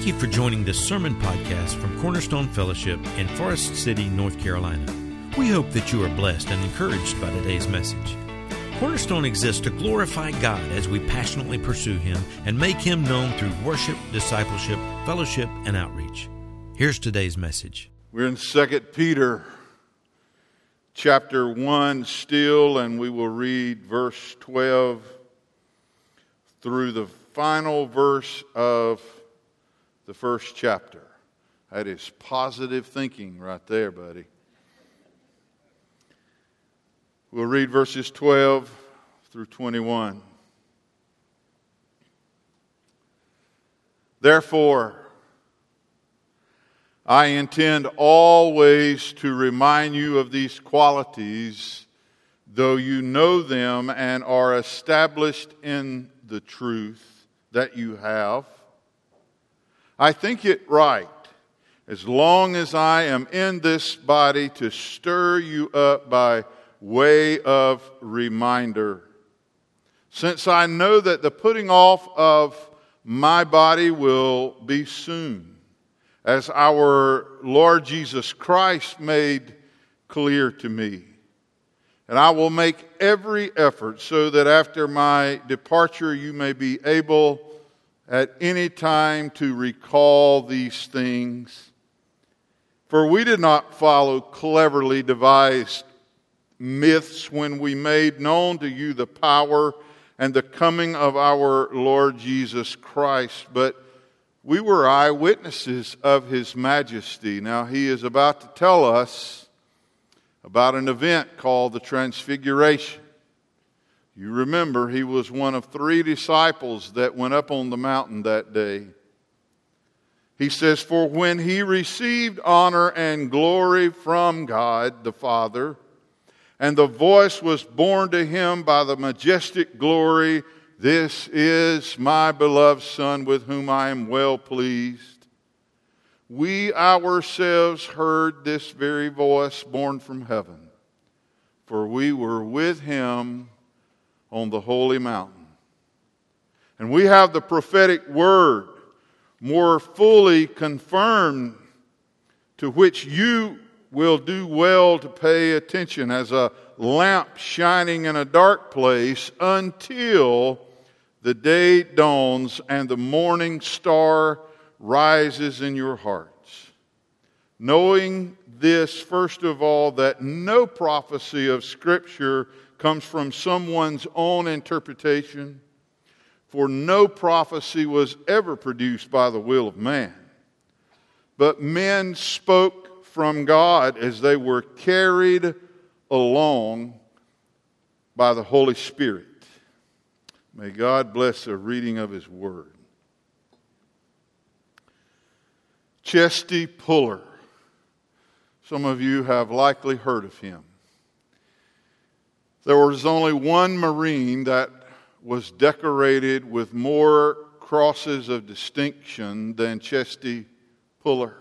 Thank you for joining this sermon podcast from Cornerstone Fellowship in Forest City, North Carolina. We hope that you are blessed and encouraged by today's message. Cornerstone exists to glorify God as we passionately pursue Him and make Him known through worship, discipleship, fellowship, and outreach. Here's today's message. We're in 2 Peter chapter 1 still, and we will read verse 12 through the final verse of the first chapter. That is positive thinking right there, buddy. We'll read verses 12 through 21. Therefore, I intend always to remind you of these qualities, though you know them and are established in the truth that you have. I think it right, as long as I am in this body, to stir you up by way of reminder. Since I know that the putting off of my body will be soon, as our Lord Jesus Christ made clear to me. And I will make every effort so that after my departure you may be able at any time to recall these things. For we did not follow cleverly devised myths when we made known to you the power and the coming of our Lord Jesus Christ, but we were eyewitnesses of his majesty. Now, he is about to tell us about an event called the Transfiguration. You remember, he was one of three disciples that went up on the mountain that day. He says, For when he received honor and glory from God the Father, and the voice was borne to him by the majestic glory This is my beloved Son with whom I am well pleased. We ourselves heard this very voice born from heaven, for we were with him on the holy mountain. And we have the prophetic word more fully confirmed, to which you will do well to pay attention as a lamp shining in a dark place until the day dawns and the morning star rises in your hearts. Knowing this, first of all, that no prophecy of Scripture comes from someone's own interpretation, for no prophecy was ever produced by the will of man. But men spoke from God as they were carried along by the Holy Spirit. May God bless the reading of His Word. Chesty Puller. Some of you have likely heard of him. There was only one Marine that was decorated with more crosses of distinction than Chesty Puller.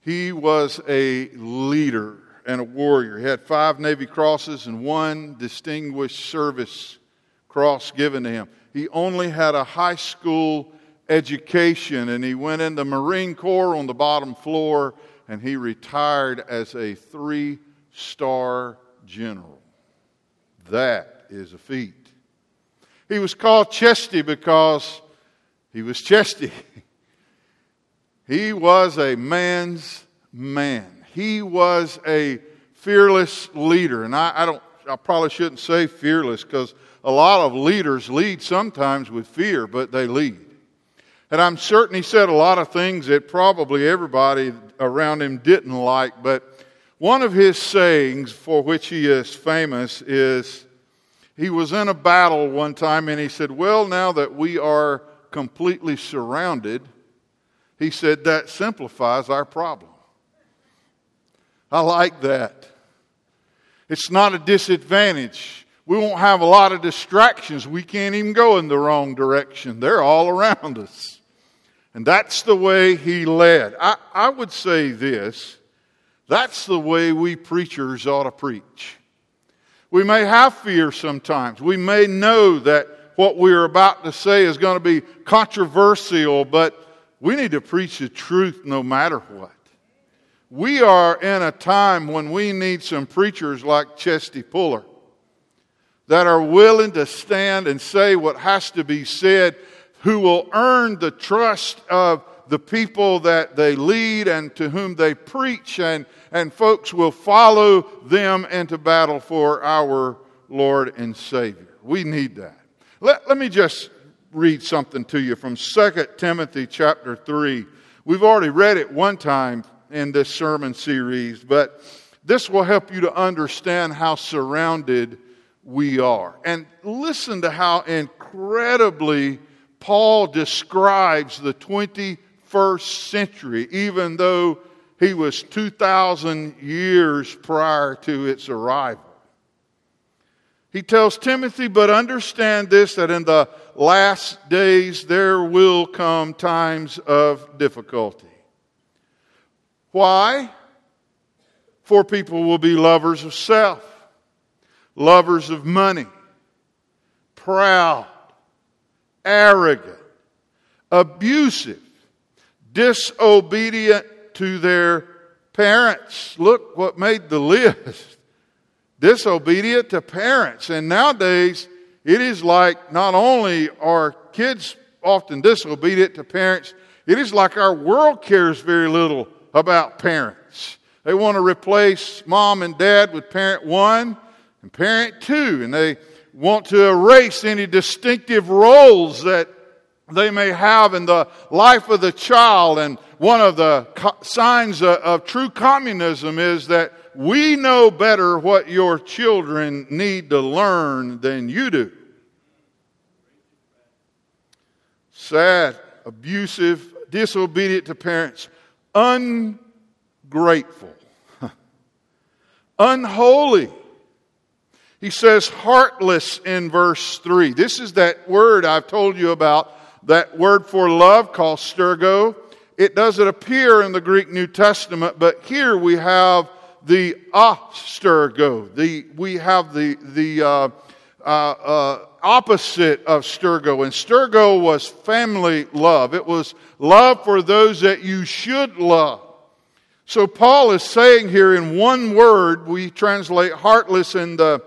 He was a leader and a warrior. He had five Navy crosses and one distinguished service cross given to him. He only had a high school education and he went in the Marine Corps on the bottom floor and he retired as a three star general. That is a feat. He was called Chesty because he was chesty. He was a man's man. He was a fearless leader. And I, I don't, I probably shouldn't say fearless because a lot of leaders lead sometimes with fear, but they lead. And I'm certain he said a lot of things that probably everybody around him didn't like, but one of his sayings for which he is famous is he was in a battle one time and he said, Well, now that we are completely surrounded, he said, that simplifies our problem. I like that. It's not a disadvantage. We won't have a lot of distractions. We can't even go in the wrong direction. They're all around us. And that's the way he led. I, I would say this that's the way we preachers ought to preach. We may have fear sometimes. We may know that what we're about to say is going to be controversial, but we need to preach the truth no matter what. We are in a time when we need some preachers like Chesty Puller that are willing to stand and say what has to be said, who will earn the trust of the people that they lead and to whom they preach, and, and folks will follow them into battle for our Lord and Savior. We need that. Let, let me just read something to you from 2 Timothy chapter 3. We've already read it one time in this sermon series, but this will help you to understand how surrounded we are. And listen to how incredibly Paul describes the 21st century, even though he was 2,000 years prior to its arrival. He tells Timothy, but understand this that in the last days there will come times of difficulty. Why? For people will be lovers of self, lovers of money, proud, arrogant, abusive, disobedient to their parents. Look what made the list. Disobedient to parents. And nowadays, it is like not only are kids often disobedient to parents, it is like our world cares very little about parents. They want to replace mom and dad with parent one and parent two, and they want to erase any distinctive roles that they may have in the life of the child. And one of the co- signs of, of true communism is that we know better what your children need to learn than you do. Sad, abusive, disobedient to parents ungrateful, unholy. He says heartless in verse 3. This is that word I've told you about, that word for love called storge. It doesn't appear in the Greek New Testament, but here we have the asturgo. The, we have the, the uh, uh, uh, opposite of storge. And storge was family love. It was love for those that you should love. So Paul is saying here in one word, we translate heartless in the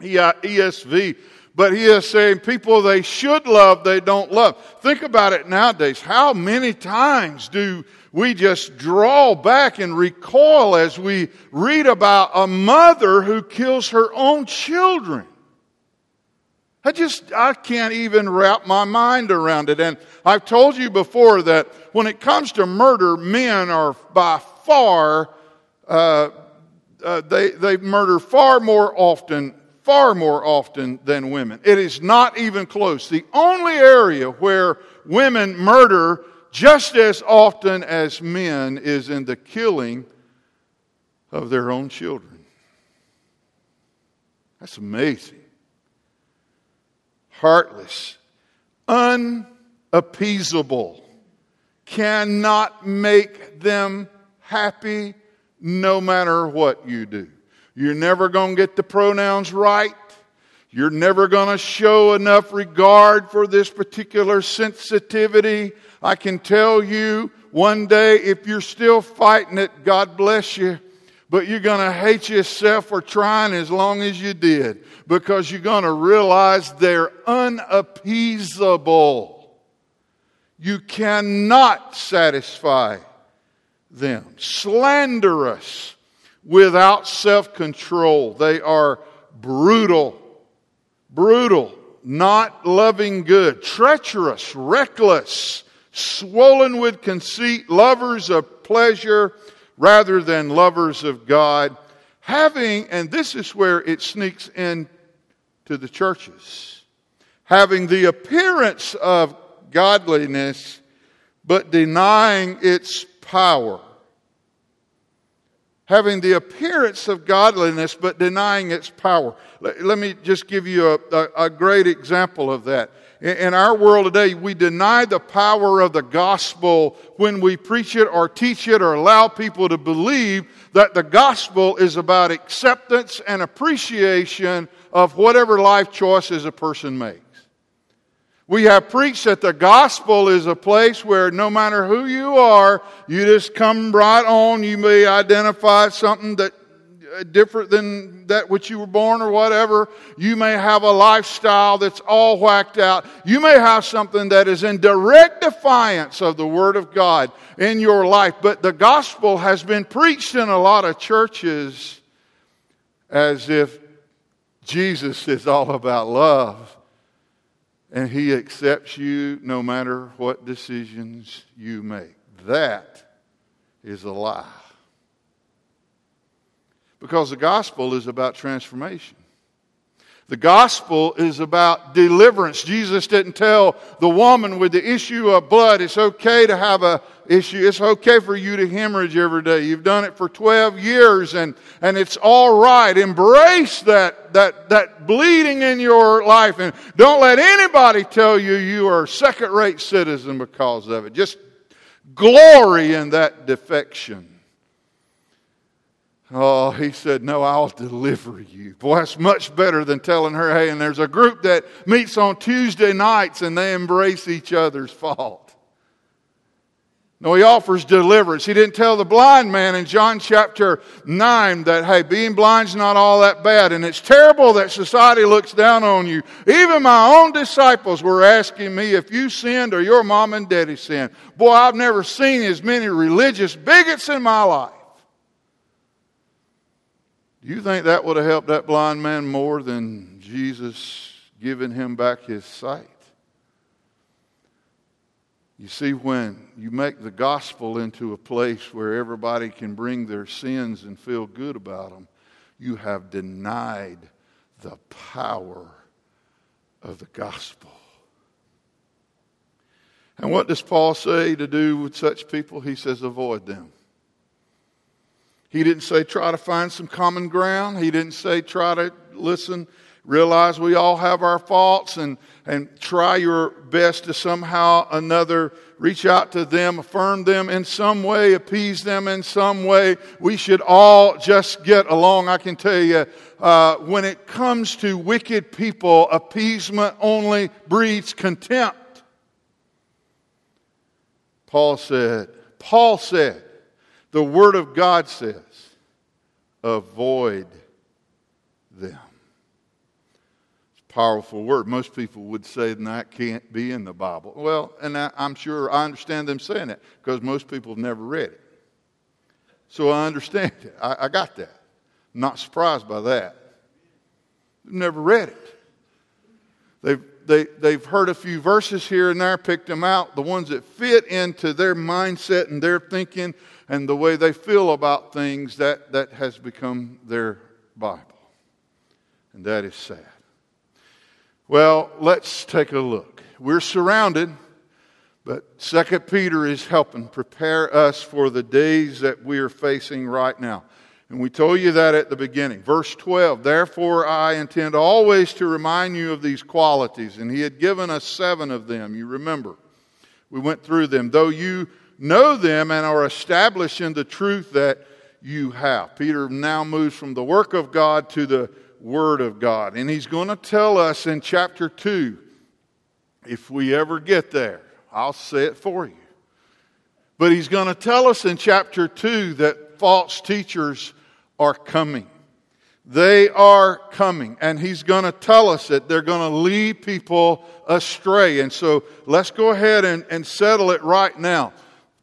ESV, but he is saying people they should love, they don't love. Think about it nowadays. How many times do we just draw back and recoil as we read about a mother who kills her own children? I just, I can't even wrap my mind around it. And I've told you before that when it comes to murder, men are by far, uh, uh, they, they murder far more often, far more often than women. It is not even close. The only area where women murder just as often as men is in the killing of their own children. That's amazing heartless, unappeasable, cannot make them happy no matter what you do. You're never going to get the pronouns right. You're never going to show enough regard for this particular sensitivity. I can tell you one day, if you're still fighting it, God bless you but you're going to hate yourself for trying as long as you did because you're going to realize they're unappeasable. You cannot satisfy them. Slanderous without self control. They are brutal, brutal, not loving good, treacherous, reckless, swollen with conceit, lovers of pleasure rather than lovers of God, having, and this is where it sneaks in to the churches, having the appearance of godliness, but denying its power. Having the appearance of godliness, but denying its power. Let, let me just give you a, a, a great example of that. In our world today, we deny the power of the gospel when we preach it or teach it or allow people to believe that the gospel is about acceptance and appreciation of whatever life choices a person makes. We have preached that the gospel is a place where no matter who you are, you just come right on. You may identify something that uh, different than that which you were born or whatever. You may have a lifestyle that's all whacked out. You may have something that is in direct defiance of the Word of God in your life. But the gospel has been preached in a lot of churches as if Jesus is all about love and He accepts you no matter what decisions you make. That is a lie. Because the gospel is about transformation. The gospel is about deliverance. Jesus didn't tell the woman with the issue of blood, it's okay to have a issue. It's okay for you to hemorrhage every day. You've done it for 12 years and, and it's all right. Embrace that, that, that bleeding in your life and don't let anybody tell you you are a second rate citizen because of it. Just glory in that defection. Oh, he said, No, I'll deliver you. Boy, that's much better than telling her, hey, and there's a group that meets on Tuesday nights and they embrace each other's fault. No, he offers deliverance. He didn't tell the blind man in John chapter 9 that, hey, being blind's not all that bad. And it's terrible that society looks down on you. Even my own disciples were asking me if you sinned or your mom and daddy sinned. Boy, I've never seen as many religious bigots in my life. Do you think that would have helped that blind man more than Jesus giving him back his sight? You see, when you make the gospel into a place where everybody can bring their sins and feel good about them, you have denied the power of the gospel. And what does Paul say to do with such people? He says, avoid them. He didn't say try to find some common ground. He didn't say try to listen, realize we all have our faults and, and try your best to somehow another reach out to them, affirm them in some way, appease them in some way. We should all just get along. I can tell you, uh, when it comes to wicked people, appeasement only breeds contempt. Paul said, Paul said, the Word of God says, avoid them. It's a powerful word. Most people would say that can't be in the Bible. Well, and I, I'm sure I understand them saying it because most people have never read it. So I understand it. I, I got that. I'm not surprised by that. They've never read it. They've, they, they've heard a few verses here and there, picked them out, the ones that fit into their mindset and their thinking and the way they feel about things, that, that has become their Bible. And that is sad. Well, let's take a look. We're surrounded, but Second Peter is helping prepare us for the days that we are facing right now. And we told you that at the beginning. Verse 12, therefore I intend always to remind you of these qualities. And he had given us seven of them, you remember. We went through them. Though you know them and are established in the truth that you have. Peter now moves from the work of God to the Word of God. And he's going to tell us in chapter 2, if we ever get there, I'll say it for you. But he's going to tell us in chapter 2 that false teachers are coming. They are coming, and he's going to tell us that they're going to lead people astray. And so let's go ahead and, and settle it right now.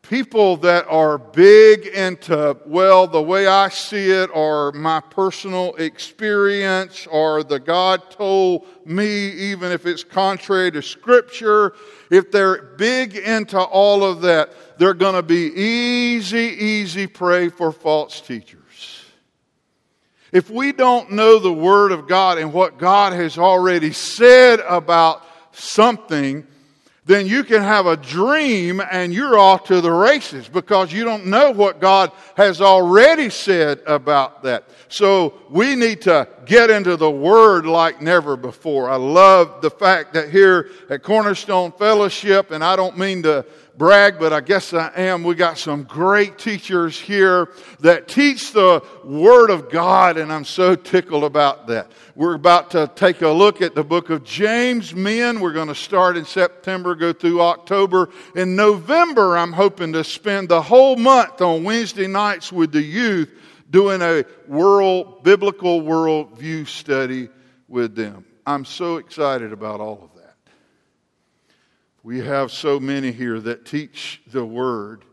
People that are big into, well, the way I see it, or my personal experience, or the God told me, even if it's contrary to Scripture, if they're big into all of that, they're going to be easy, easy prey for false teachers. If we don't know the Word of God and what God has already said about something, then you can have a dream and you're off to the races because you don't know what God has already said about that. So we need to get into the Word like never before. I love the fact that here at Cornerstone Fellowship, and I don't mean to brag, but I guess I am. We got some great teachers here that teach the Word of God, and I'm so tickled about that. We're about to take a look at the book of James, men. We're going to start in September, go through October. In November, I'm hoping to spend the whole month on Wednesday nights with the youth doing a world, biblical worldview study with them. I'm so excited about all of. We have so many here that teach the word.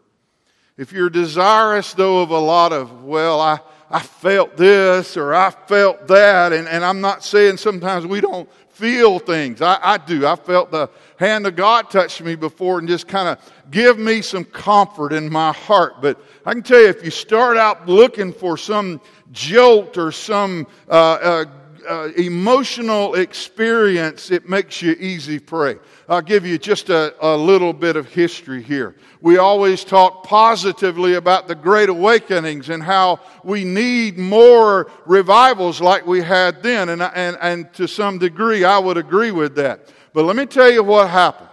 If you're desirous, though, of a lot of, well, I, I felt this or I felt that, and, and I'm not saying sometimes we don't feel things. I, I do. I felt the hand of God touch me before and just kind of give me some comfort in my heart. But I can tell you, if you start out looking for some jolt or some uh, uh, uh, emotional experience, it makes you easy prey. I'll give you just a, a little bit of history here. We always talk positively about the great awakenings and how we need more revivals like we had then. And, and, and to some degree, I would agree with that. But let me tell you what happened.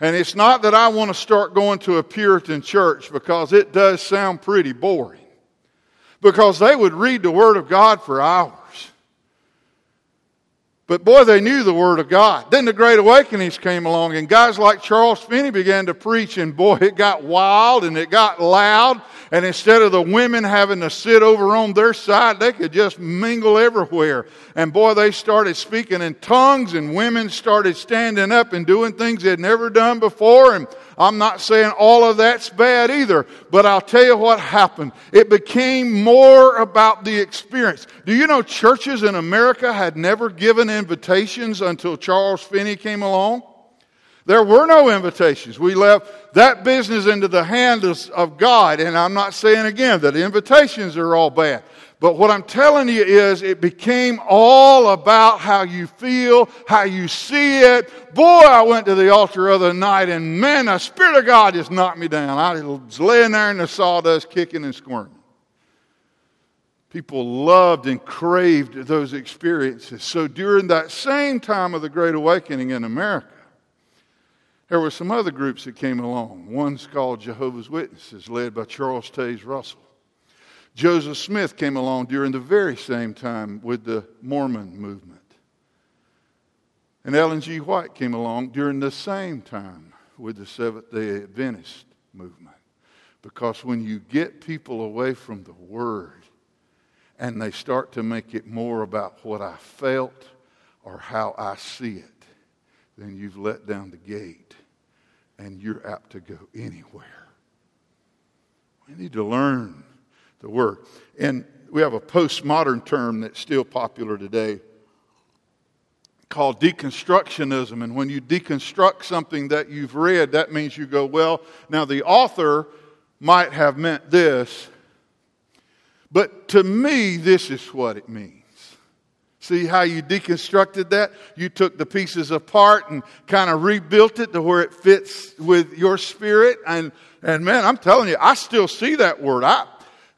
And it's not that I want to start going to a Puritan church because it does sound pretty boring. Because they would read the Word of God for hours. But boy, they knew the Word of God. Then the Great Awakenings came along, and guys like Charles Finney began to preach, and boy, it got wild and it got loud. And instead of the women having to sit over on their side, they could just mingle everywhere. And boy, they started speaking in tongues, and women started standing up and doing things they'd never done before. And I'm not saying all of that's bad either, but I'll tell you what happened. It became more about the experience. Do you know churches in America had never given invitations until Charles Finney came along? There were no invitations. We left that business into the hands of God. And I'm not saying again that invitations are all bad. But what I'm telling you is it became all about how you feel, how you see it. Boy, I went to the altar other night and man, the Spirit of God just knocked me down. I was laying there in the sawdust kicking and squirming. People loved and craved those experiences. So during that same time of the Great Awakening in America, there were some other groups that came along. One's called Jehovah's Witnesses, led by Charles Taze Russell. Joseph Smith came along during the very same time with the Mormon movement. And Ellen G. White came along during the same time with the Seventh day Adventist movement. Because when you get people away from the Word and they start to make it more about what I felt or how I see it, then you've let down the gate and you're apt to go anywhere. We need to learn the word. And we have a postmodern term that's still popular today called deconstructionism. And when you deconstruct something that you've read, that means you go, well, now the author might have meant this, but to me, this is what it means. See how you deconstructed that? You took the pieces apart and kind of rebuilt it to where it fits with your spirit. And, and man, I'm telling you, I still see that word. I,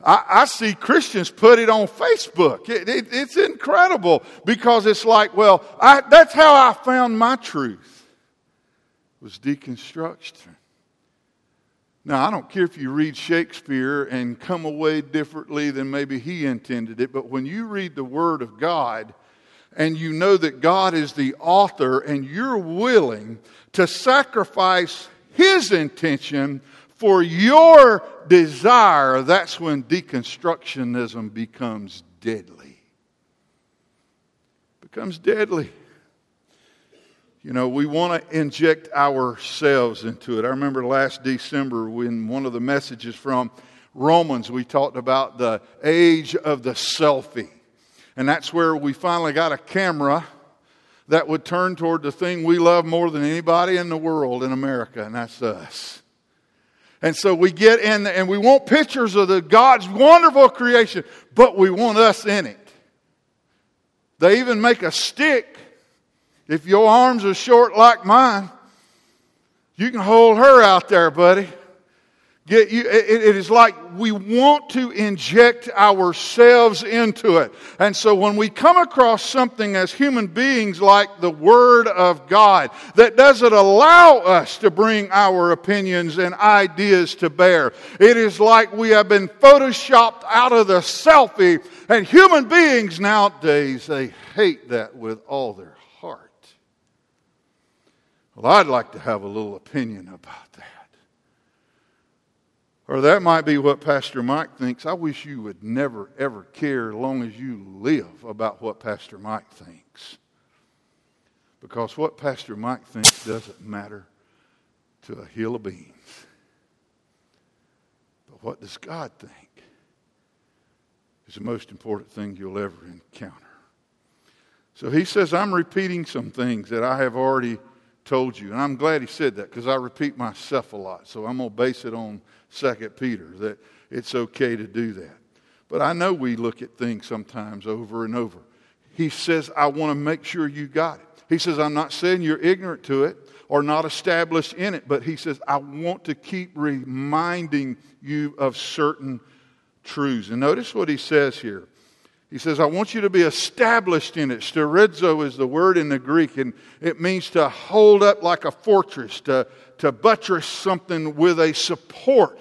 I, I see Christians put it on Facebook. It, it, it's incredible because it's like, well, I, that's how I found my truth was deconstruction. Now, I don't care if you read Shakespeare and come away differently than maybe he intended it, but when you read the Word of God, and you know that God is the author and you're willing to sacrifice His intention for your desire, that's when deconstructionism becomes deadly. Becomes deadly. You know, we want to inject ourselves into it. I remember last December when one of the messages from Romans, we talked about the age of the selfie. And that's where we finally got a camera that would turn toward the thing we love more than anybody in the world in America, and that's us. And so we get in and we want pictures of the God's wonderful creation, but we want us in it. They even make a stick. If your arms are short like mine, You can hold her out there, buddy. It, it is like we want to inject ourselves into it. And so when we come across something as human beings like the Word of God that doesn't allow us to bring our opinions and ideas to bear, it is like we have been photoshopped out of the selfie. And human beings nowadays, they hate that with all their heart. Well, I'd like to have a little opinion about. Or that might be what Pastor Mike thinks. I wish you would never, ever care as long as you live about what Pastor Mike thinks. Because what Pastor Mike thinks doesn't matter to a hill of beans. But what does God think is the most important thing you'll ever encounter. So he says, I'm repeating some things that I have already told you. And I'm glad he said that because I repeat myself a lot. So I'm going to base it on Second Peter, that it's okay to do that. But I know we look at things sometimes over and over. He says, I want to make sure you got it. He says, I'm not saying you're ignorant to it or not established in it, but he says, I want to keep reminding you of certain truths. And notice what he says here. He says, I want you to be established in it. Sterizo is the word in the Greek, and it means to hold up like a fortress, to, to buttress something with a support.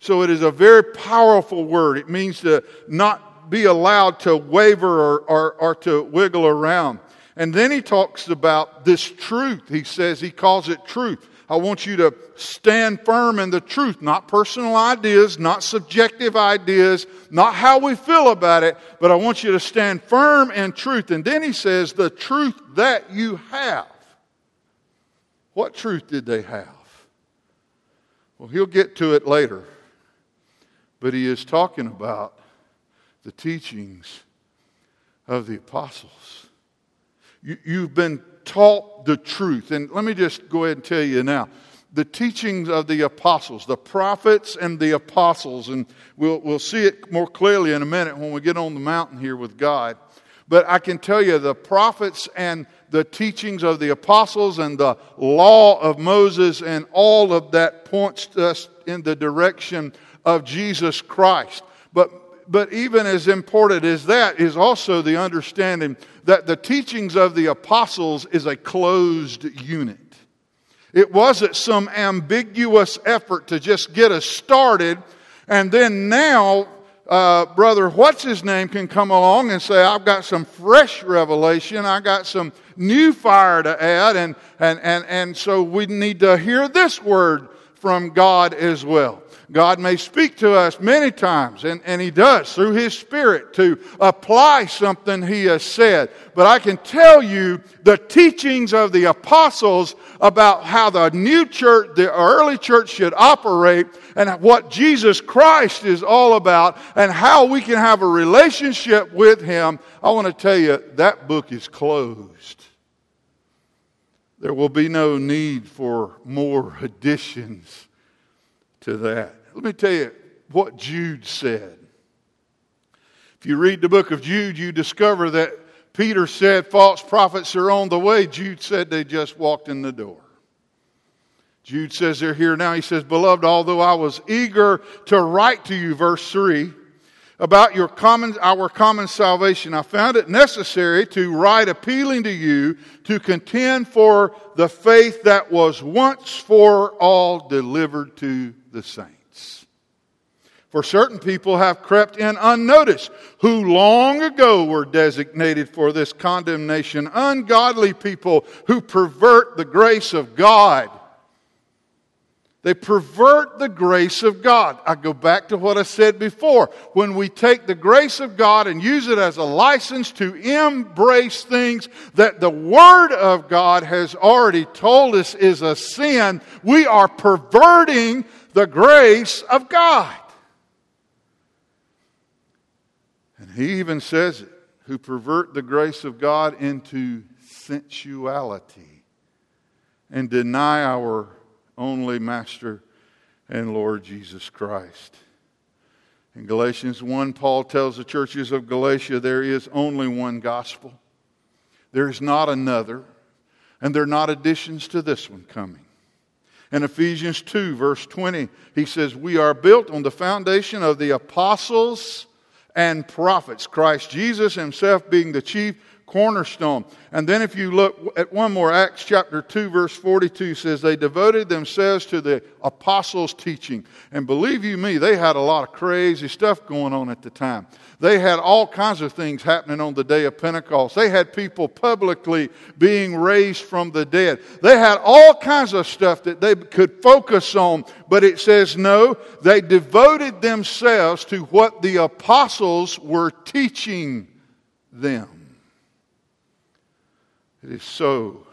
So it is a very powerful word. It means to not be allowed to waver or, or, or to wiggle around. And then he talks about this truth. He says, he calls it truth. I want you to stand firm in the truth, not personal ideas, not subjective ideas, not how we feel about it, but I want you to stand firm in truth. And then he says, the truth that you have. What truth did they have? Well, he'll get to it later. But he is talking about the teachings of the apostles. You, have been taught the truth. And let me just go ahead and tell you now the teachings of the apostles, the prophets and the apostles, and we'll, we'll see it more clearly in a minute when we get on the mountain here with God. But I can tell you the prophets and the teachings of the apostles and the law of Moses and all of that points us in the direction of Jesus Christ. But, but even as important as that is also the understanding that the teachings of the apostles is a closed unit. It wasn't some ambiguous effort to just get us started, and then now, uh, brother, what's his name can come along and say, I've got some fresh revelation, I got some new fire to add, and, and, and, and so we need to hear this word from God as well. God may speak to us many times, and, and He does through His Spirit to apply something He has said. But I can tell you the teachings of the apostles about how the new church, the early church should operate, and what Jesus Christ is all about, and how we can have a relationship with Him. I want to tell you that book is closed. There will be no need for more additions to that. Let me tell you what Jude said. If you read the book of Jude, you discover that Peter said false prophets are on the way. Jude said they just walked in the door. Jude says they're here now. He says, Beloved, although I was eager to write to you, verse 3, about your common, our common salvation, I found it necessary to write appealing to you to contend for the faith that was once for all delivered to the saints. For certain people have crept in unnoticed, who long ago were designated for this condemnation. Ungodly people who pervert the grace of God. They pervert the grace of God. I go back to what I said before. When we take the grace of God and use it as a license to embrace things that the Word of God has already told us is a sin, we are perverting the grace of God. And he even says it who pervert the grace of God into sensuality and deny our only Master and Lord Jesus Christ. In Galatians 1, Paul tells the churches of Galatia there is only one gospel. There is not another, and there are not additions to this one coming. In Ephesians 2, verse 20, he says, We are built on the foundation of the apostles and prophets, Christ Jesus himself being the chief cornerstone. And then if you look at one more, Acts chapter 2, verse 42 says, They devoted themselves to the apostles' teaching. And believe you me, they had a lot of crazy stuff going on at the time. They had all kinds of things happening on the day of Pentecost. They had people publicly being raised from the dead. They had all kinds of stuff that they could focus on, but it says no, they devoted themselves to what the apostles were teaching them. It is so,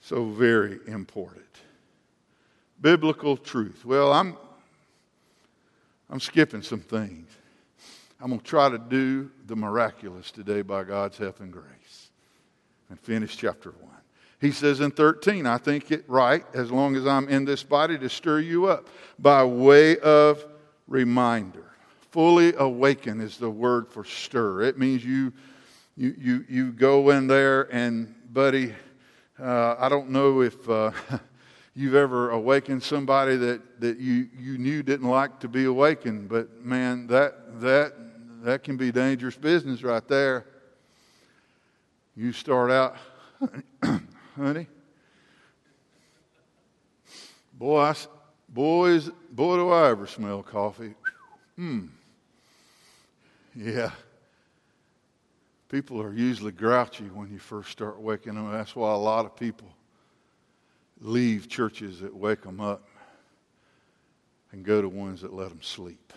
so very important. Biblical truth. Well, I'm, I'm skipping some things. I'm going to try to do the miraculous today by God's help and grace and finish chapter 1. He says in 13, I think it right, as long as I'm in this body, to stir you up by way of reminder. Fully awaken is the word for stir. It means you you, you, you go in there and, buddy, uh, I don't know if uh, you've ever awakened somebody that, that you, you knew didn't like to be awakened, but man, that, that, that can be dangerous business right there. You start out, honey, boy, I, boys, boy, do I ever smell coffee. Hmm. Yeah. People are usually grouchy when you first start waking them. That's why a lot of people leave churches that wake them up and go to ones that let them sleep.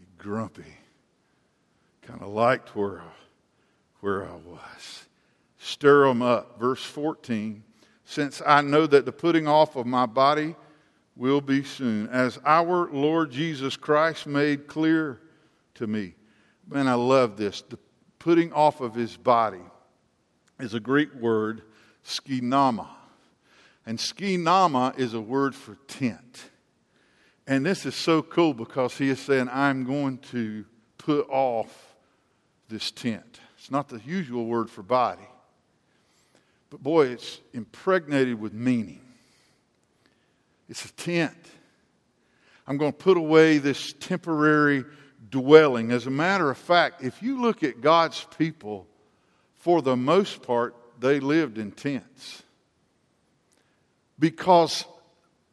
You grumpy. Kind of liked where, where I was. Stir them up. Verse 14. Since I know that the putting off of my body will be soon, as our Lord Jesus Christ made clear to me. Man, I love this. The putting off of his body is a Greek word, skenoma. And skenoma is a word for tent. And this is so cool because he is saying, I'm going to put off this tent. It's not the usual word for body, but boy, it's impregnated with meaning. It's a tent. I'm going to put away this temporary dwelling. As a matter of fact, if you look at God's people, for the most part, they lived in tents. Because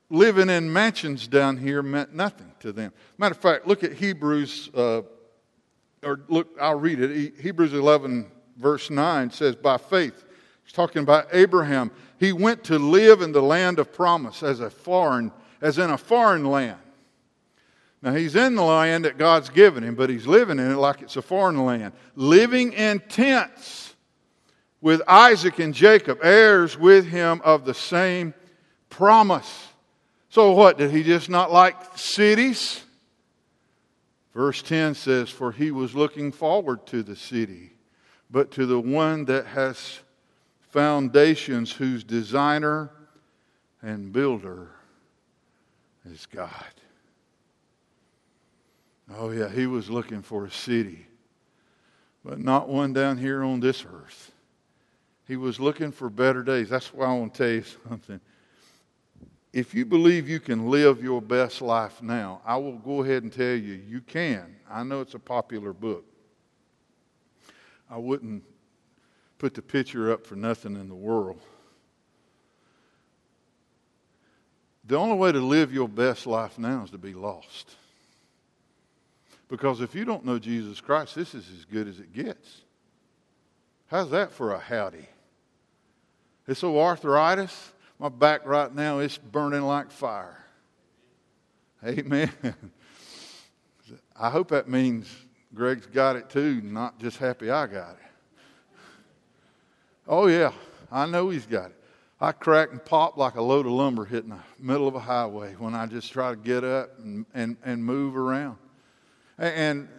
living in mansions down here meant nothing to them. Matter of fact, look at Hebrews, uh, or look, I'll read it. Hebrews 11, verse 9 says, By faith, he's talking about Abraham. He went to live in the land of promise as a foreign, as in a foreign land now, he's in the land that God's given him, but he's living in it like it's a foreign land. Living in tents with Isaac and Jacob, heirs with him of the same promise. So, what? Did he just not like cities? Verse 10 says, For he was looking forward to the city, but to the one that has foundations, whose designer and builder is God. Oh, yeah, he was looking for a city, but not one down here on this earth. He was looking for better days. That's why I want to tell you something. If you believe you can live your best life now, I will go ahead and tell you, you can. I know it's a popular book. I wouldn't put the picture up for nothing in the world. The only way to live your best life now is to be lost. Because if you don't know Jesus Christ, this is as good as it gets. How's that for a howdy? This old arthritis, my back right now is burning like fire. Amen. I hope that means Greg's got it too, not just happy I got it. Oh, yeah, I know he's got it. I crack and pop like a load of lumber hitting the middle of a highway when I just try to get up and, and, and move around. And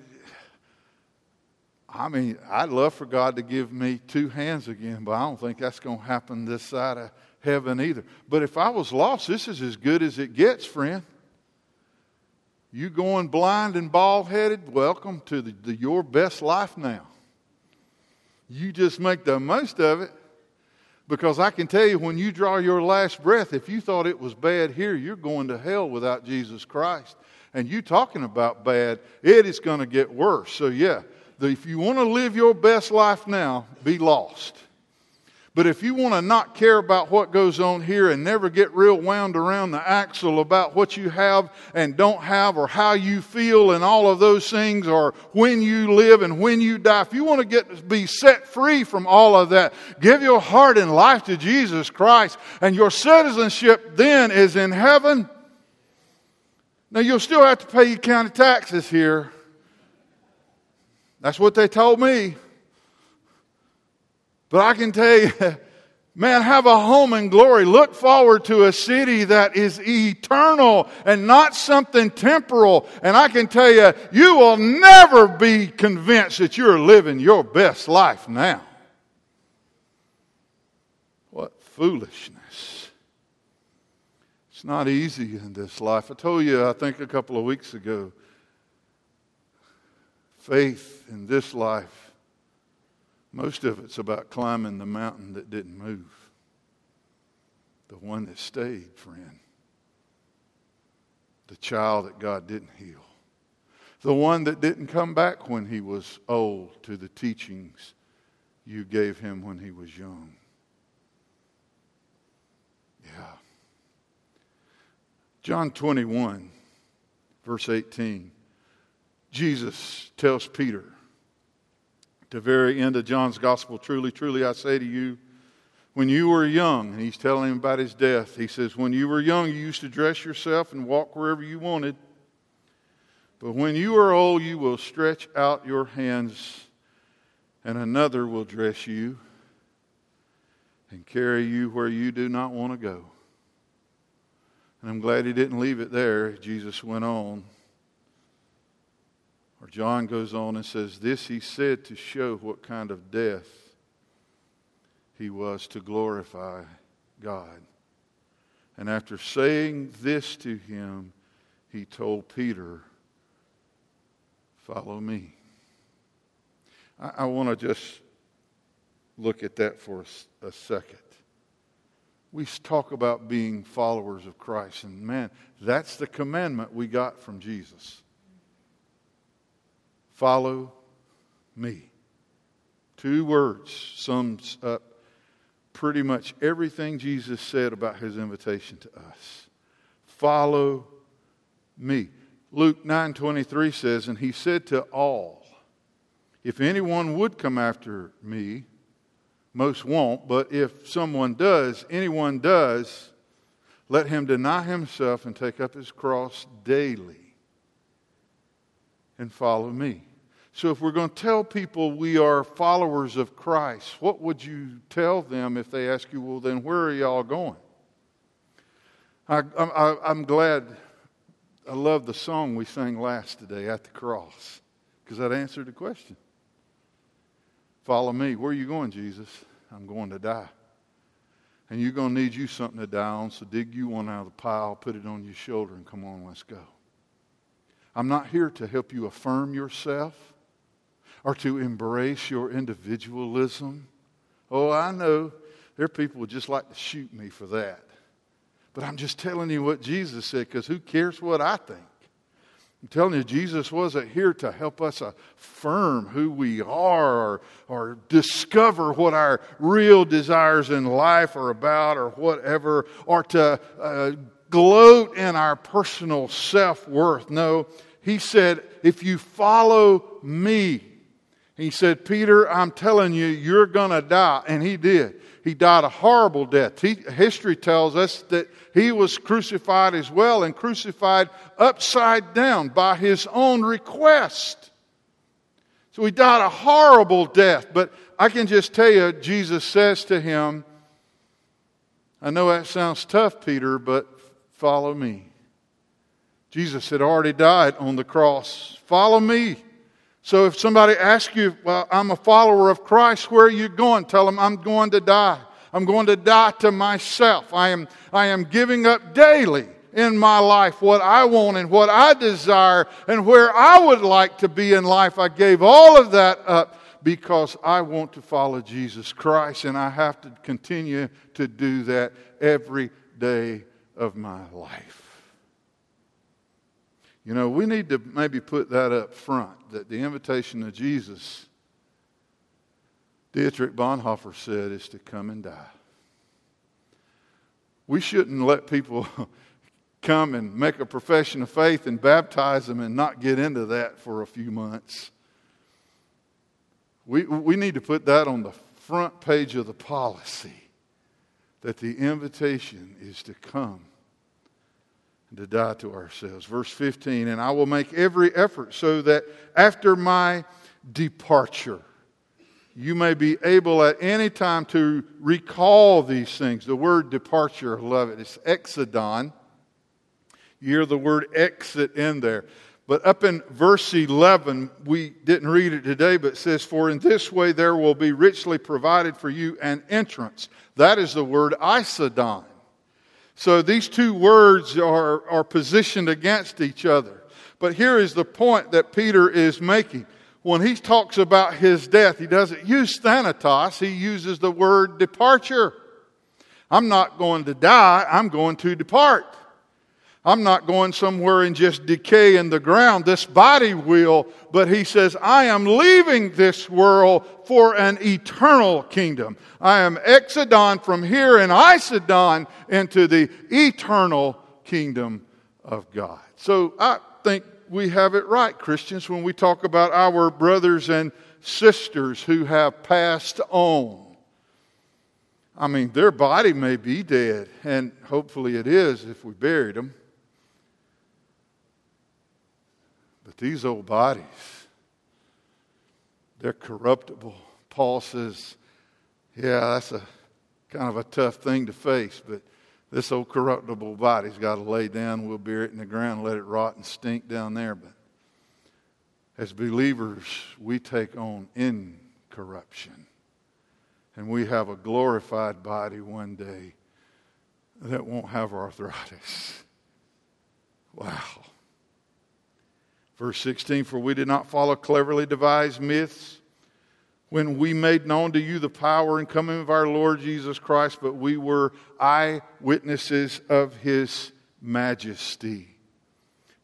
I mean, I'd love for God to give me two hands again, but I don't think that's going to happen this side of heaven either. But if I was lost, this is as good as it gets, friend. You going blind and bald headed, welcome to the, the, your best life now. You just make the most of it. Because I can tell you, when you draw your last breath, if you thought it was bad here, you're going to hell without Jesus Christ. And you talking about bad, it is going to get worse. So, yeah, if you want to live your best life now, be lost. But if you want to not care about what goes on here and never get real wound around the axle about what you have and don't have or how you feel and all of those things or when you live and when you die, if you want to get be set free from all of that, give your heart and life to Jesus Christ and your citizenship then is in heaven. Now you'll still have to pay your county taxes here. That's what they told me. But I can tell you, man, have a home in glory. Look forward to a city that is eternal and not something temporal. And I can tell you, you will never be convinced that you're living your best life now. What foolishness. Not easy in this life. I told you, I think a couple of weeks ago, faith in this life most of it's about climbing the mountain that didn't move. The one that stayed, friend. The child that God didn't heal. The one that didn't come back when he was old to the teachings you gave him when he was young. Yeah. John 21, verse 18. Jesus tells Peter, the very end of John's gospel, truly, truly, I say to you, when you were young, and he's telling him about his death, he says, When you were young, you used to dress yourself and walk wherever you wanted. But when you are old, you will stretch out your hands, and another will dress you and carry you where you do not want to go. And I'm glad he didn't leave it there. Jesus went on. Or John goes on and says, This he said to show what kind of death he was to glorify God. And after saying this to him, he told Peter, Follow me. I, I want to just look at that for a, a second. We talk about being followers of Christ, and man, that's the commandment we got from Jesus. Follow me. Two words sums up pretty much everything Jesus said about his invitation to us. Follow me. Luke 9:23 says, "And he said to all, if anyone would come after me, most won't, but if someone does, anyone does, let him deny himself and take up his cross daily and follow me. So, if we're going to tell people we are followers of Christ, what would you tell them if they ask you, well, then where are y'all going? I, am glad, I love the song we sang last today, At the Cross, because that answered the question. Follow me. Where are you going, Jesus? I'm going to die. And you're going to need you something to die on, so dig you one out of the pile, put it on your shoulder, and come on, let's go. I'm not here to help you affirm yourself or to embrace your individualism. Oh, I know there are people who just like to shoot me for that. But I'm just telling you what Jesus said because who cares what I think? I'm telling you, Jesus wasn't here to help us affirm who we are or, or discover what our real desires in life are about or whatever, or to uh, gloat in our personal self worth. No, he said, If you follow me, he said, Peter, I'm telling you, you're going to die. And he did. He died a horrible death. He, history tells us that he was crucified as well and crucified upside down by his own request. So he died a horrible death. But I can just tell you, Jesus says to him, I know that sounds tough, Peter, but follow me. Jesus had already died on the cross. Follow me. So if somebody asks you, Well, I'm a follower of Christ, where are you going? Tell them, I'm going to die. I'm going to die to myself. I am, I am giving up daily in my life what I want and what I desire and where I would like to be in life. I gave all of that up because I want to follow Jesus Christ, and I have to continue to do that every day of my life. You know, we need to maybe put that up front that the invitation of Jesus, Dietrich Bonhoeffer said, is to come and die. We shouldn't let people come and make a profession of faith and baptize them and not get into that for a few months. We, we need to put that on the front page of the policy that the invitation is to come to die to ourselves. Verse 15, and I will make every effort so that after my departure, you may be able at any time to recall these things. The word departure, I love it. It's exodon. You hear the word exit in there. But up in verse 11, we didn't read it today, but it says, For in this way there will be richly provided for you an entrance. That is the word isodon. So these two words are, are positioned against each other. But here is the point that Peter is making. When he talks about his death, he doesn't use thanatos, he uses the word departure. I'm not going to die, I'm going to depart. I'm not going somewhere and just decay in the ground. This body will, but he says, I am leaving this world for an eternal kingdom. I am exodon from here and isodon into the eternal kingdom of God. So I think we have it right, Christians, when we talk about our brothers and sisters who have passed on. I mean, their body may be dead, and hopefully it is if we buried them. But these old bodies, they're corruptible. Paul says, yeah, that's a kind of a tough thing to face, but this old corruptible body's got to lay down. We'll bury it in the ground, let it rot and stink down there. But as believers, we take on incorruption. And we have a glorified body one day that won't have arthritis. Wow. Verse 16 For we did not follow cleverly devised myths when we made known to you the power and coming of our Lord Jesus Christ, but we were eyewitnesses of his majesty.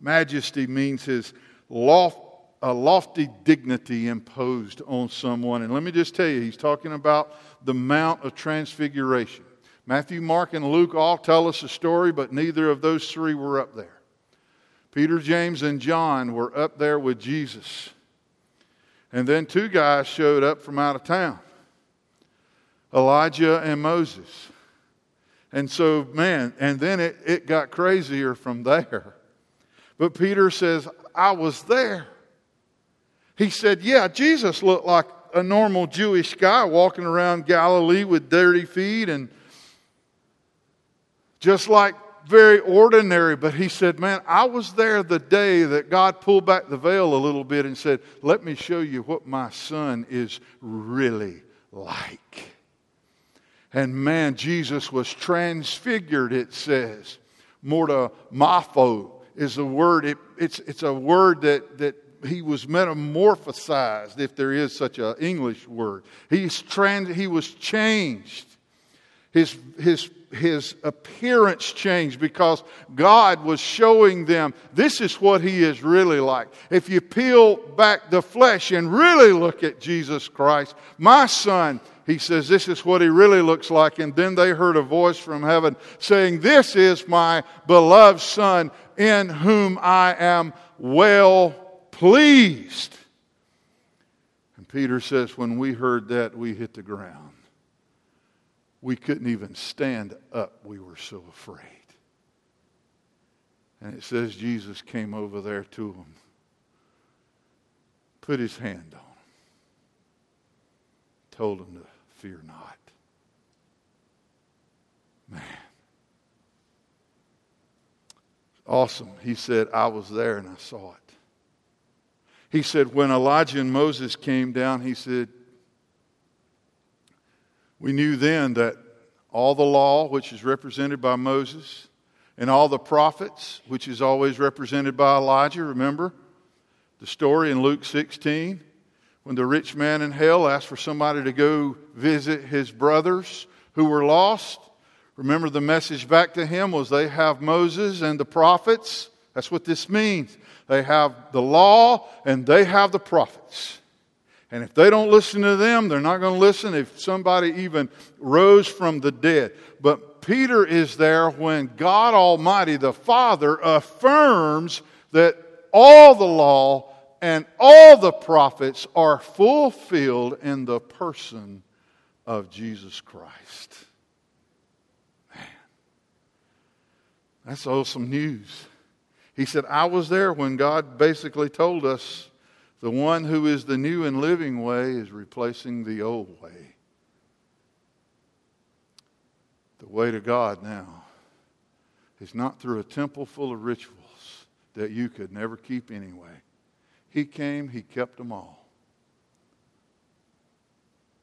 Majesty means his loft, a lofty dignity imposed on someone. And let me just tell you, he's talking about the Mount of Transfiguration. Matthew, Mark, and Luke all tell us a story, but neither of those three were up there. Peter, James, and John were up there with Jesus. And then two guys showed up from out of town Elijah and Moses. And so, man, and then it, it got crazier from there. But Peter says, I was there. He said, Yeah, Jesus looked like a normal Jewish guy walking around Galilee with dirty feet and just like very ordinary, but he said, Man, I was there the day that God pulled back the veil a little bit and said, Let me show you what my son is really like. And man, Jesus was transfigured, it says. Mortamorpho is a word, it, it's, it's a word that, that he was metamorphosized, if there is such an English word. He's trans, he was changed. His, his his appearance changed because God was showing them this is what he is really like. If you peel back the flesh and really look at Jesus Christ, my son, he says, this is what he really looks like. And then they heard a voice from heaven saying, This is my beloved son in whom I am well pleased. And Peter says, When we heard that, we hit the ground we couldn't even stand up. We were so afraid. And it says Jesus came over there to him, put his hand on them, told him to fear not. Man. Awesome. He said, I was there and I saw it. He said, when Elijah and Moses came down, he said, we knew then that all the law, which is represented by Moses, and all the prophets, which is always represented by Elijah, remember the story in Luke 16? When the rich man in hell asked for somebody to go visit his brothers who were lost, remember the message back to him was they have Moses and the prophets. That's what this means. They have the law and they have the prophets. And if they don't listen to them, they're not going to listen if somebody even rose from the dead. But Peter is there when God Almighty, the Father, affirms that all the law and all the prophets are fulfilled in the person of Jesus Christ. Man, that's awesome news. He said, I was there when God basically told us the one who is the new and living way is replacing the old way. The way to God now is not through a temple full of rituals that you could never keep anyway. He came, He kept them all.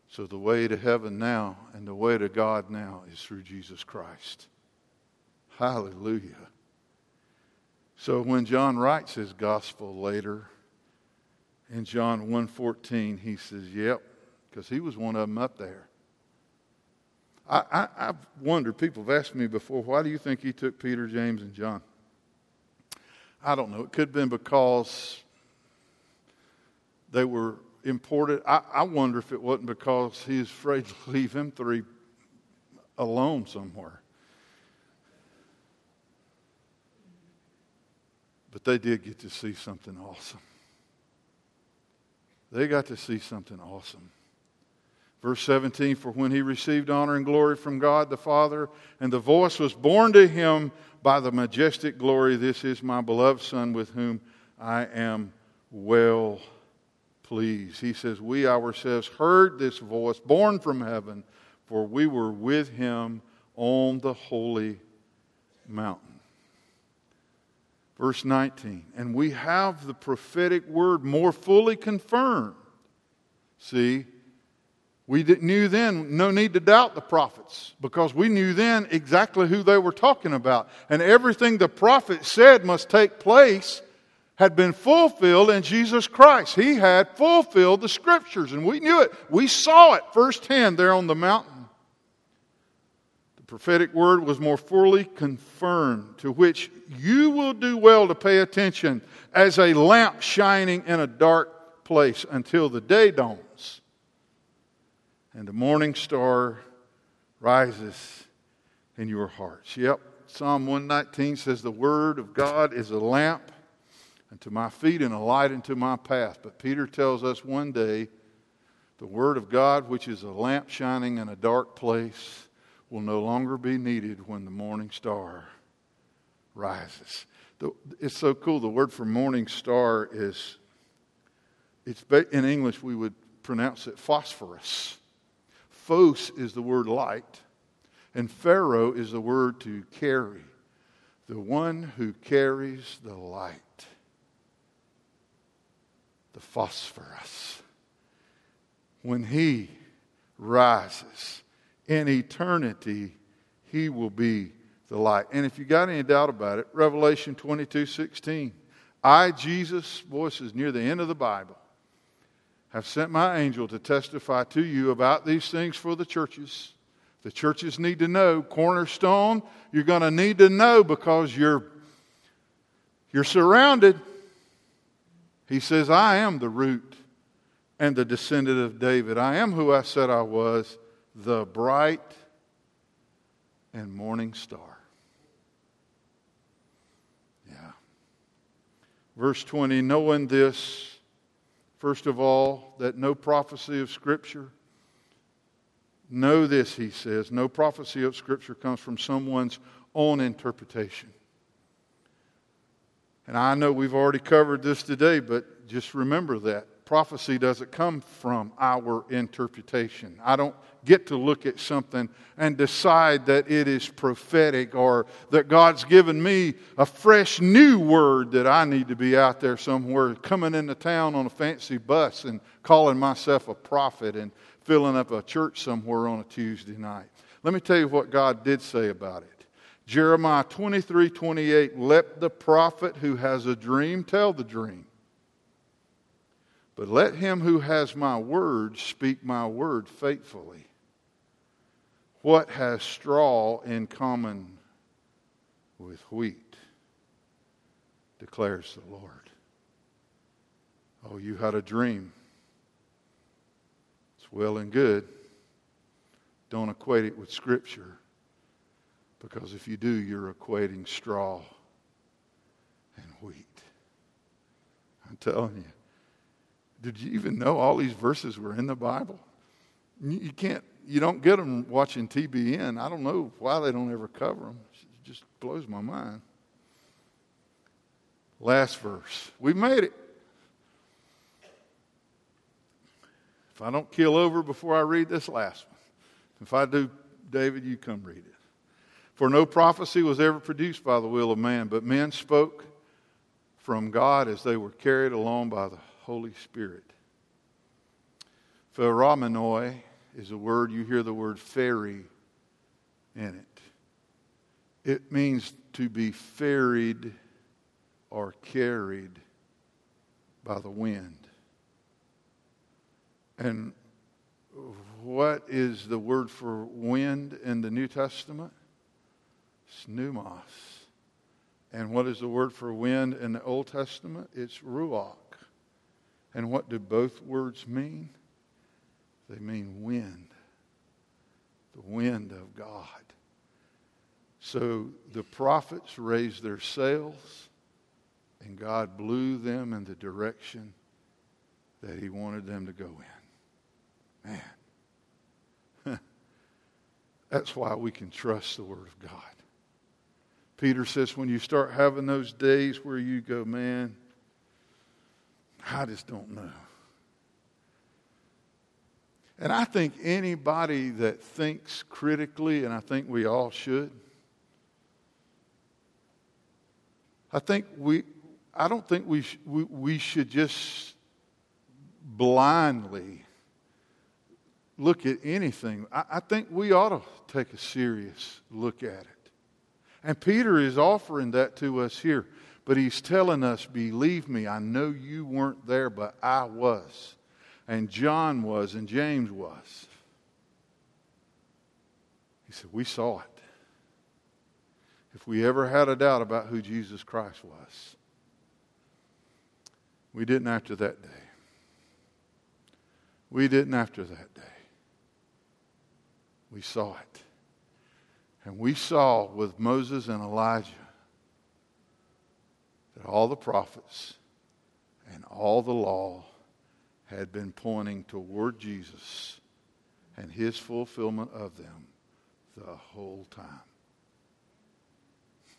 So the way to heaven now and the way to God now is through Jesus Christ. Hallelujah. So when John writes his gospel later, in John 1.14, he says, yep, because he was one of them up there. I, I, I've wondered, people have asked me before, why do you think he took Peter, James, and John? I don't know. It could have been because they were important. I, I wonder if it wasn't because he's afraid to leave him three alone somewhere. But they did get to see something awesome. They got to see something awesome. Verse 17 For when he received honor and glory from God the Father, and the voice was borne to him by the majestic glory, This is my beloved Son with whom I am well pleased. He says, We ourselves heard this voice born from heaven, for we were with him on the holy mountain. Verse 19, and we have the prophetic word more fully confirmed. See, we knew then no need to doubt the prophets because we knew then exactly who they were talking about. And everything the prophet said must take place had been fulfilled in Jesus Christ. He had fulfilled the scriptures, and we knew it. We saw it firsthand there on the mountain prophetic word was more fully confirmed, to which you will do well to pay attention as a lamp shining in a dark place until the day dawns and the morning star rises in your hearts. Yep, Psalm 119 says, The word of God is a lamp unto my feet and a light unto my path. But Peter tells us one day, the word of God, which is a lamp shining in a dark place, will no longer be needed when the morning star rises. It's so cool. The word for morning star is, it's in English we would pronounce it phosphorus. Phos is the word light, and phero is the word to carry. The one who carries the light, the phosphorus. When he rises, in eternity, he will be the light. And if you got any doubt about it, Revelation 22 16. I, Jesus, voices near the end of the Bible, have sent my angel to testify to you about these things for the churches. The churches need to know. Cornerstone, you're going to need to know because you're, you're surrounded. He says, I am the root and the descendant of David. I am who I said I was the bright and morning star. Yeah. Verse 20 knowing this, first of all, that no prophecy of Scripture, know this, he says, no prophecy of Scripture comes from someone's own interpretation. And I know we've already covered this today, but just remember that prophecy doesn't come from our interpretation. I don't get to look at something and decide that it is prophetic or that God's given me a fresh new word that I need to be out there somewhere coming into town on a fancy bus and calling myself a prophet and filling up a church somewhere on a Tuesday night. Let me tell you what God did say about it. Jeremiah 23 28, let the prophet who has a dream tell the dream. But let him who has my word speak my word faithfully. What has straw in common with wheat? declares the Lord. Oh, you had a dream. It's well and good. Don't equate it with Scripture. Because if you do, you're equating straw and wheat. I'm telling you. Did you even know all these verses were in the Bible? You can't, you don't get them watching TBN. I don't know why they don't ever cover them. It just blows my mind. Last verse. We made it. If I don't kill over before I read this last one, if I do, David, you come read it. For no prophecy was ever produced by the will of man, but men spoke from God as they were carried along by the Holy Spirit. Pheromenoi is a word, you hear the word ferry in it. It means to be ferried or carried by the wind. And what is the word for wind in the New Testament? It's pneumos. And what is the word for wind in the Old Testament? It's ruach. And what do both words mean? They mean wind, the wind of God. So the prophets raised their sails, and God blew them in the direction that He wanted them to go in. Man, that's why we can trust the Word of God. Peter says, when you start having those days where you go, man, I just don't know. And I think anybody that thinks critically, and I think we all should, I think we, I don't think we, sh- we, we should just blindly look at anything. I, I think we ought to take a serious look at it. And Peter is offering that to us here. But he's telling us, believe me, I know you weren't there, but I was. And John was, and James was. He said, We saw it. If we ever had a doubt about who Jesus Christ was, we didn't after that day. We didn't after that day. We saw it. And we saw with Moses and Elijah that all the prophets and all the law had been pointing toward Jesus and his fulfillment of them the whole time.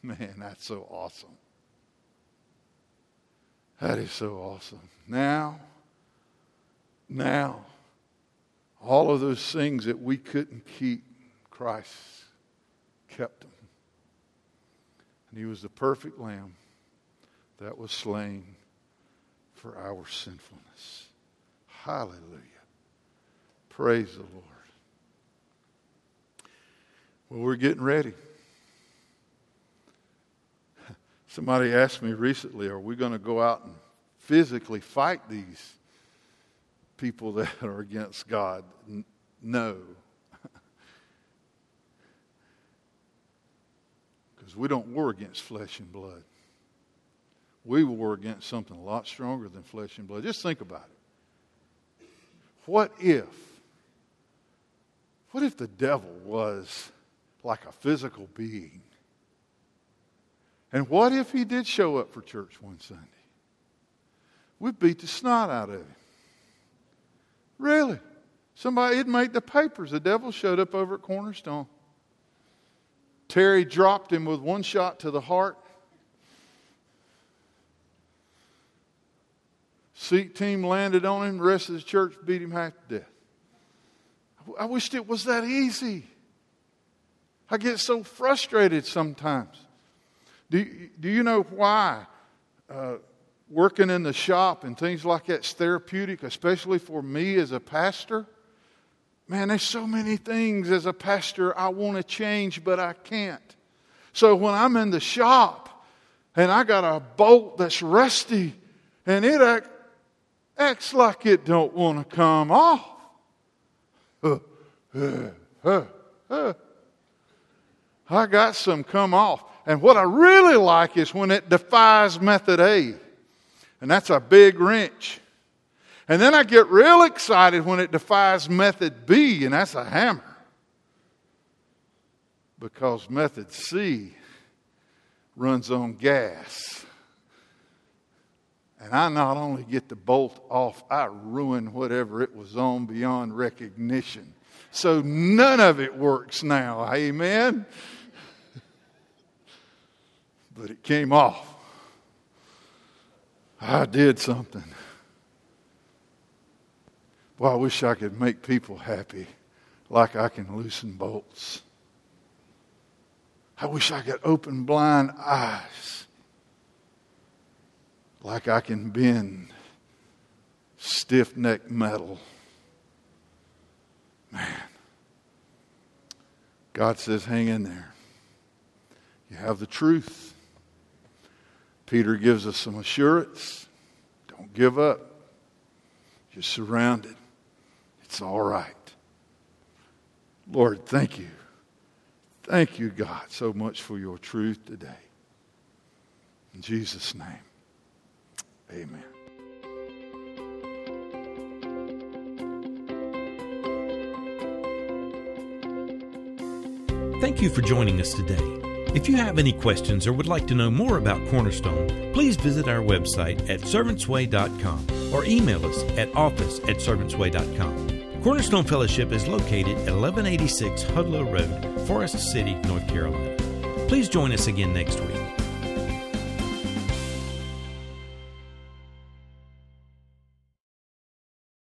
Man, that's so awesome. That is so awesome. Now, now, all of those things that we couldn't keep, Christ kept them. And he was the perfect lamb that was slain for our sinfulness. Hallelujah. Praise the Lord. Well, we're getting ready. Somebody asked me recently, are we going to go out and physically fight these people that are against God? No. Because we don't war against flesh and blood. We war against something a lot stronger than flesh and blood. Just think about it. What if, what if the devil was like a physical being? And what if he did show up for church one Sunday? We'd beat the snot out of him. Really? Somebody, it made the papers. The devil showed up over at Cornerstone. Terry dropped him with one shot to the heart. Seat team landed on him. The rest of the church beat him half to death. I wished it was that easy. I get so frustrated sometimes. Do, do you know why uh, working in the shop and things like that's therapeutic, especially for me as a pastor? Man, there's so many things as a pastor I want to change, but I can't. So when I'm in the shop and I got a bolt that's rusty and it acts like it don't want to come off. I got some come off. And what I really like is when it defies method A. And that's a big wrench. And then I get real excited when it defies method B, and that's a hammer. Because method C runs on gas. And I not only get the bolt off, I ruin whatever it was on beyond recognition. So none of it works now. Amen? but it came off. I did something. Well, I wish I could make people happy like I can loosen bolts. I wish I could open blind eyes like I can bend stiff necked metal. Man, God says, hang in there. You have the truth. Peter gives us some assurance. Don't give up. You're surrounded. It's all right. Lord, thank you. Thank you, God, so much for your truth today. In Jesus' name, amen. Thank you for joining us today. If you have any questions or would like to know more about Cornerstone, please visit our website at servantsway.com or email us at office at servantsway.com. Cornerstone Fellowship is located at 1186 Hudlow Road, Forest City, North Carolina. Please join us again next week.